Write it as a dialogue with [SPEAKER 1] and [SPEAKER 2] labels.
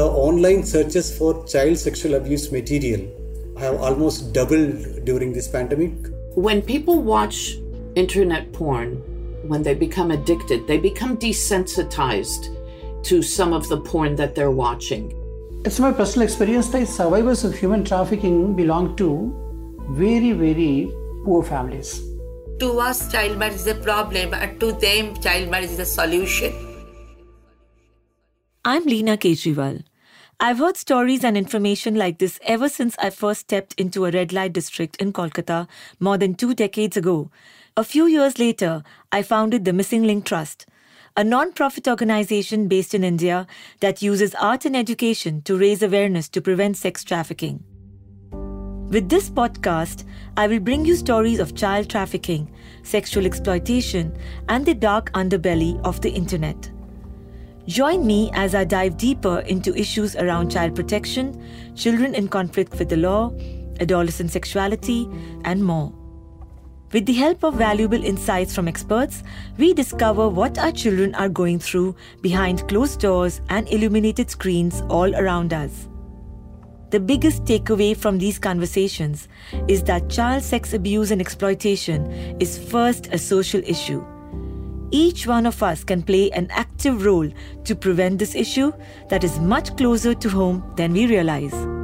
[SPEAKER 1] the online searches for child sexual abuse material have almost doubled during this pandemic.
[SPEAKER 2] When people watch internet porn, when they become addicted, they become desensitized to some of the porn that they're watching.
[SPEAKER 3] It's my personal experience that survivors of human trafficking belong to very, very poor families.
[SPEAKER 4] To us, child marriage is a problem, and to them, child marriage is a solution.
[SPEAKER 5] I'm Leena Kejriwal. I've heard stories and information like this ever since I first stepped into a red light district in Kolkata more than two decades ago. A few years later, I founded the Missing Link Trust, a non profit organization based in India that uses art and education to raise awareness to prevent sex trafficking. With this podcast, I will bring you stories of child trafficking, sexual exploitation, and the dark underbelly of the internet. Join me as I dive deeper into issues around child protection, children in conflict with the law, adolescent sexuality, and more. With the help of valuable insights from experts, we discover what our children are going through behind closed doors and illuminated screens all around us. The biggest takeaway from these conversations is that child sex abuse and exploitation is first a social issue. Each one of us can play an active role to prevent this issue that is much closer to home than we realize.